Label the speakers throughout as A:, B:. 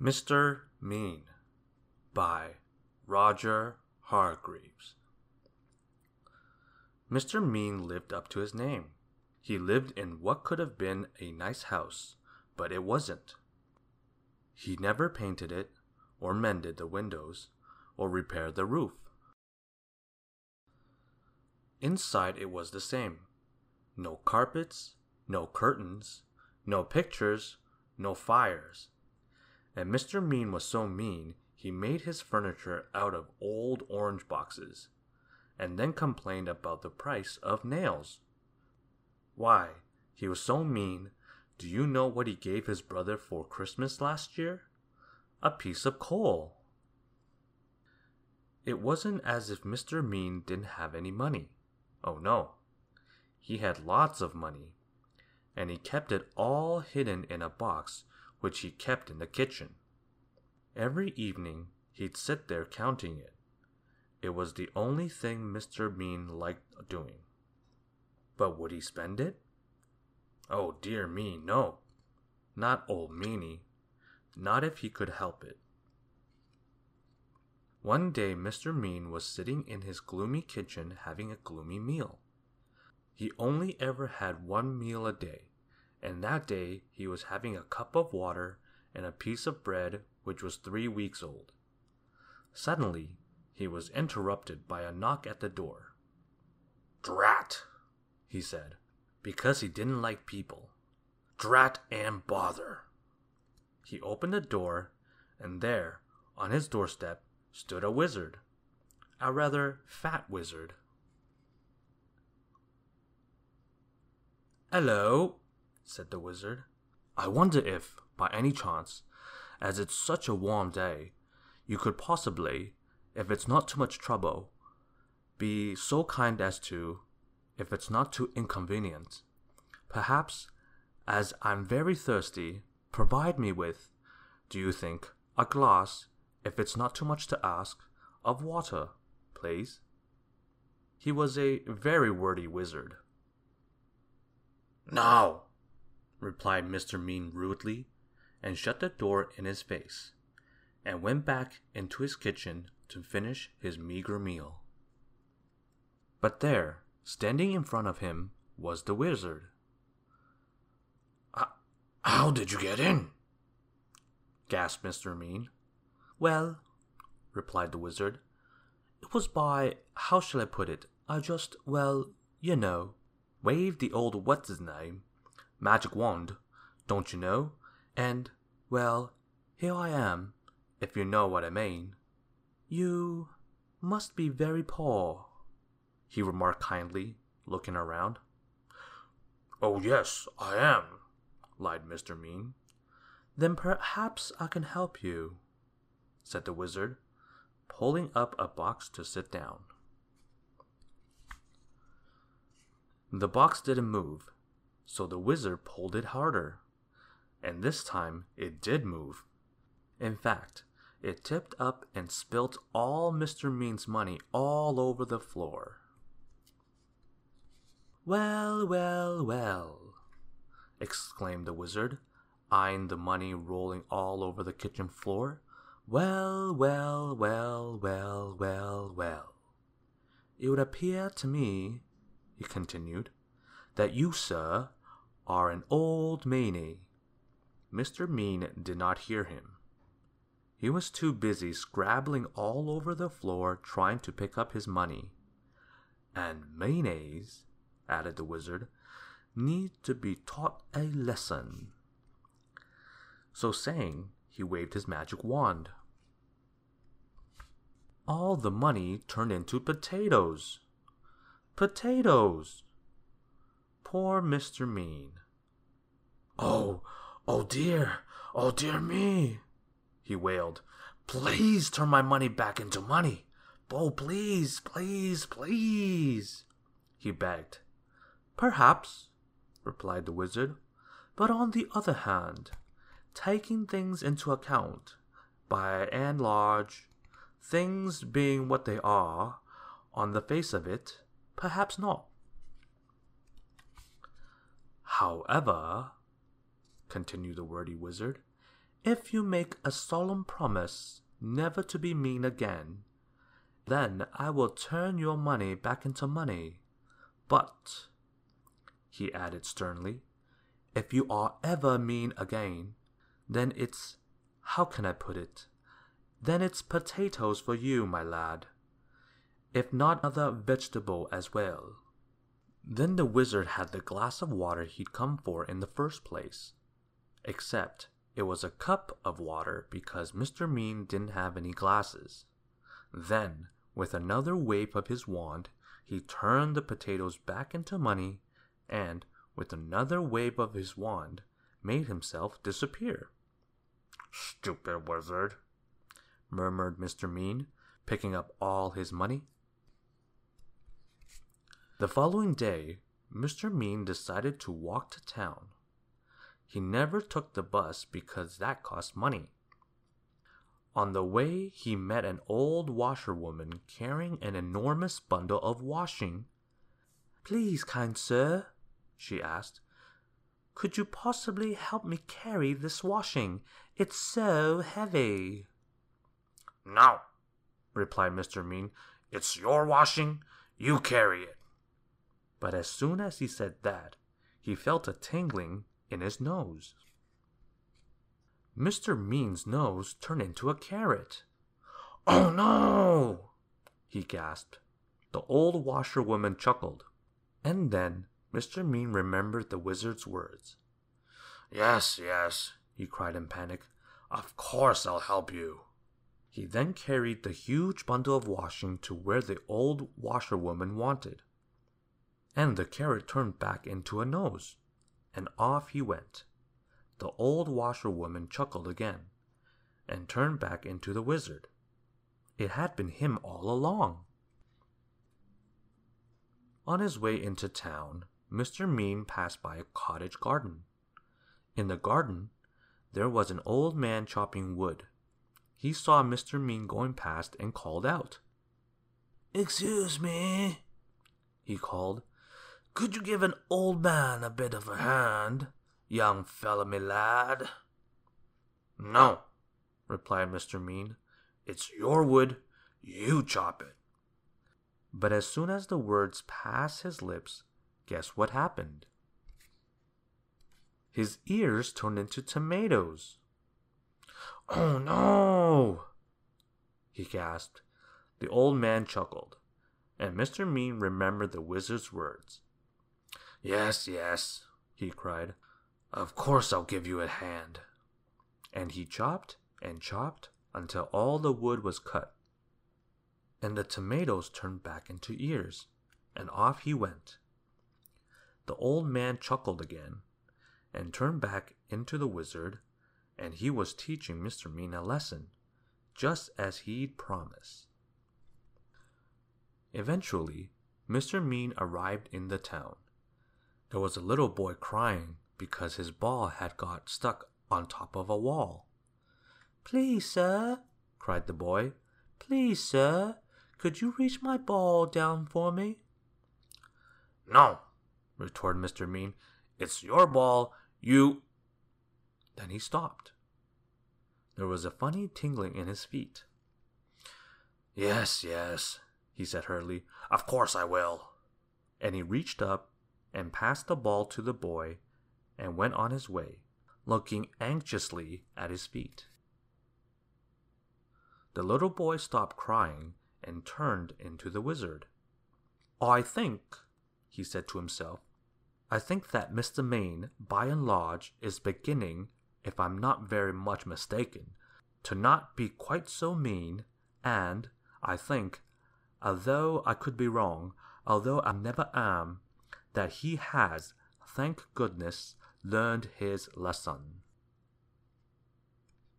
A: Mr. Mean by Roger Hargreaves. Mr. Mean lived up to his name. He lived in what could have been a nice house, but it wasn't. He never painted it, or mended the windows, or repaired the roof. Inside it was the same. No carpets, no curtains, no pictures, no fires. And Mr. Mean was so mean he made his furniture out of old orange boxes, and then complained about the price of nails. Why, he was so mean. Do you know what he gave his brother for Christmas last year? A piece of coal. It wasn't as if Mr. Mean didn't have any money. Oh no. He had lots of money, and he kept it all hidden in a box which he kept in the kitchen. Every evening he'd sit there counting it. It was the only thing Mr. Mean liked doing. But would he spend it? Oh dear me, no. Not old Meanie. Not if he could help it. One day Mr. Mean was sitting in his gloomy kitchen having a gloomy meal. He only ever had one meal a day, and that day he was having a cup of water and a piece of bread which was three weeks old. Suddenly he was interrupted by a knock at the door. Drat, he said, because he didn't like people. Drat and bother. He opened the door, and there, on his doorstep, stood a wizard. A rather fat wizard. Hello, said the wizard. I wonder if, by any chance, as it's such a warm day, you could possibly, if it's not too much trouble, be so kind as to, if it's not too inconvenient, perhaps, as I'm very thirsty, provide me with, do you think, a glass if it's not too much to ask, of water, please. He was a very wordy wizard. No, replied Mr. Mean rudely, and shut the door in his face, and went back into his kitchen to finish his meager meal. But there, standing in front of him, was the wizard. How did you get in? gasped Mr. Mean. Well, replied the wizard, it was by, how shall I put it? I just, well, you know, waved the old what's his name, magic wand, don't you know? And, well, here I am, if you know what I mean. You must be very poor, he remarked kindly, looking around. Oh, yes, I am, lied Mr. Mean. Then perhaps I can help you, said the wizard, pulling up a box to sit down. The box didn't move, so the wizard pulled it harder. And this time it did move. In fact, it tipped up and spilt all Mr. Mean's money all over the floor. Well, well, well, exclaimed the wizard, eyeing the money rolling all over the kitchen floor well, well, well, well, well, well. It would appear to me, he continued, that you, sir, are an old meanie. Mr. Mean did not hear him. He was too busy scrabbling all over the floor trying to pick up his money. And meanies, added the wizard, need to be taught a lesson. So saying, he waved his magic wand all the money turned into potatoes. Potatoes! Poor Mr. Mean. Oh, oh dear, oh dear me, he wailed. Please turn my money back into money. Oh, please, please, please, he begged. Perhaps, replied the wizard, but on the other hand, taking things into account, by and large, Things being what they are, on the face of it, perhaps not. However, continued the wordy wizard, if you make a solemn promise never to be mean again, then I will turn your money back into money. But, he added sternly, if you are ever mean again, then it's how can I put it? Then it's potatoes for you, my lad. If not other vegetable as well. Then the wizard had the glass of water he'd come for in the first place. Except it was a cup of water because Mr. Mean didn't have any glasses. Then, with another wave of his wand, he turned the potatoes back into money and, with another wave of his wand, made himself disappear. Stupid wizard, murmured Mr. Mean, picking up all his money. The following day, Mr. Mean decided to walk to town. He never took the bus because that cost money. On the way, he met an old washerwoman carrying an enormous bundle of washing. Please, kind sir, she asked, could you possibly help me carry this washing? It's so heavy.
B: No, replied Mr. Mean. It's your washing. You carry it.
A: But as soon as he said that, he felt a tingling in his nose. Mr. Mean's nose turned into a carrot.
B: Oh no!
A: he gasped. The old washerwoman chuckled. And then Mr. Mean remembered the wizard's words.
B: Yes, yes, he cried in panic. Of course I'll help you.
A: He then carried the huge bundle of washing to where the old washerwoman wanted and the carrot turned back into a nose, and off he went. The old washerwoman chuckled again, and turned back into the wizard. It had been him all along. On his way into town, Mr. Mean passed by a cottage garden. In the garden, there was an old man chopping wood. He saw Mr. Mean going past and called out.
C: Excuse me, he called, could you give an old man a bit of a hand, young fellow me lad?
B: No, replied Mr. Mean. It's your wood, you chop it.
A: But as soon as the words passed his lips, guess what happened? His ears turned into tomatoes.
B: Oh no!
A: he gasped. The old man chuckled, and Mr. Mean remembered the wizard's words.
B: Yes, yes, he cried. Of course I'll give you a hand.
A: And he chopped and chopped until all the wood was cut. And the tomatoes turned back into ears, and off he went. The old man chuckled again, and turned back into the wizard, and he was teaching Mr. Mean a lesson, just as he'd promised. Eventually, Mr. Mean arrived in the town there was a little boy crying because his ball had got stuck on top of a wall. Please, sir, cried the boy, please, sir, could you reach my ball down for me?
B: No, retorted Mr. Mean. It's your ball. You.
A: Then he stopped. There was a funny tingling in his feet.
B: Yes, yes, he said hurriedly. Of course I will.
A: And he reached up and passed the ball to the boy and went on his way, looking anxiously at his feet. The little boy stopped crying and turned into the wizard. I think, he said to himself, I think that Mr. Mean, by and large, is beginning, if I'm not very much mistaken, to not be quite so mean, and, I think, although I could be wrong, although I never am, that he has, thank goodness, learned his lesson.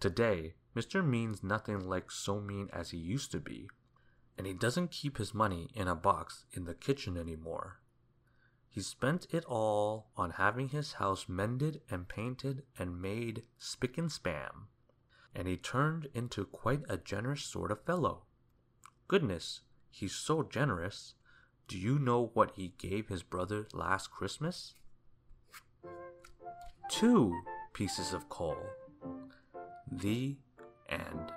A: Today, Mr. Mean's nothing like so mean as he used to be, and he doesn't keep his money in a box in the kitchen anymore. He spent it all on having his house mended and painted and made spick and span, and he turned into quite a generous sort of fellow. Goodness, he's so generous Do you know what he gave his brother last Christmas? Two pieces of coal. The end.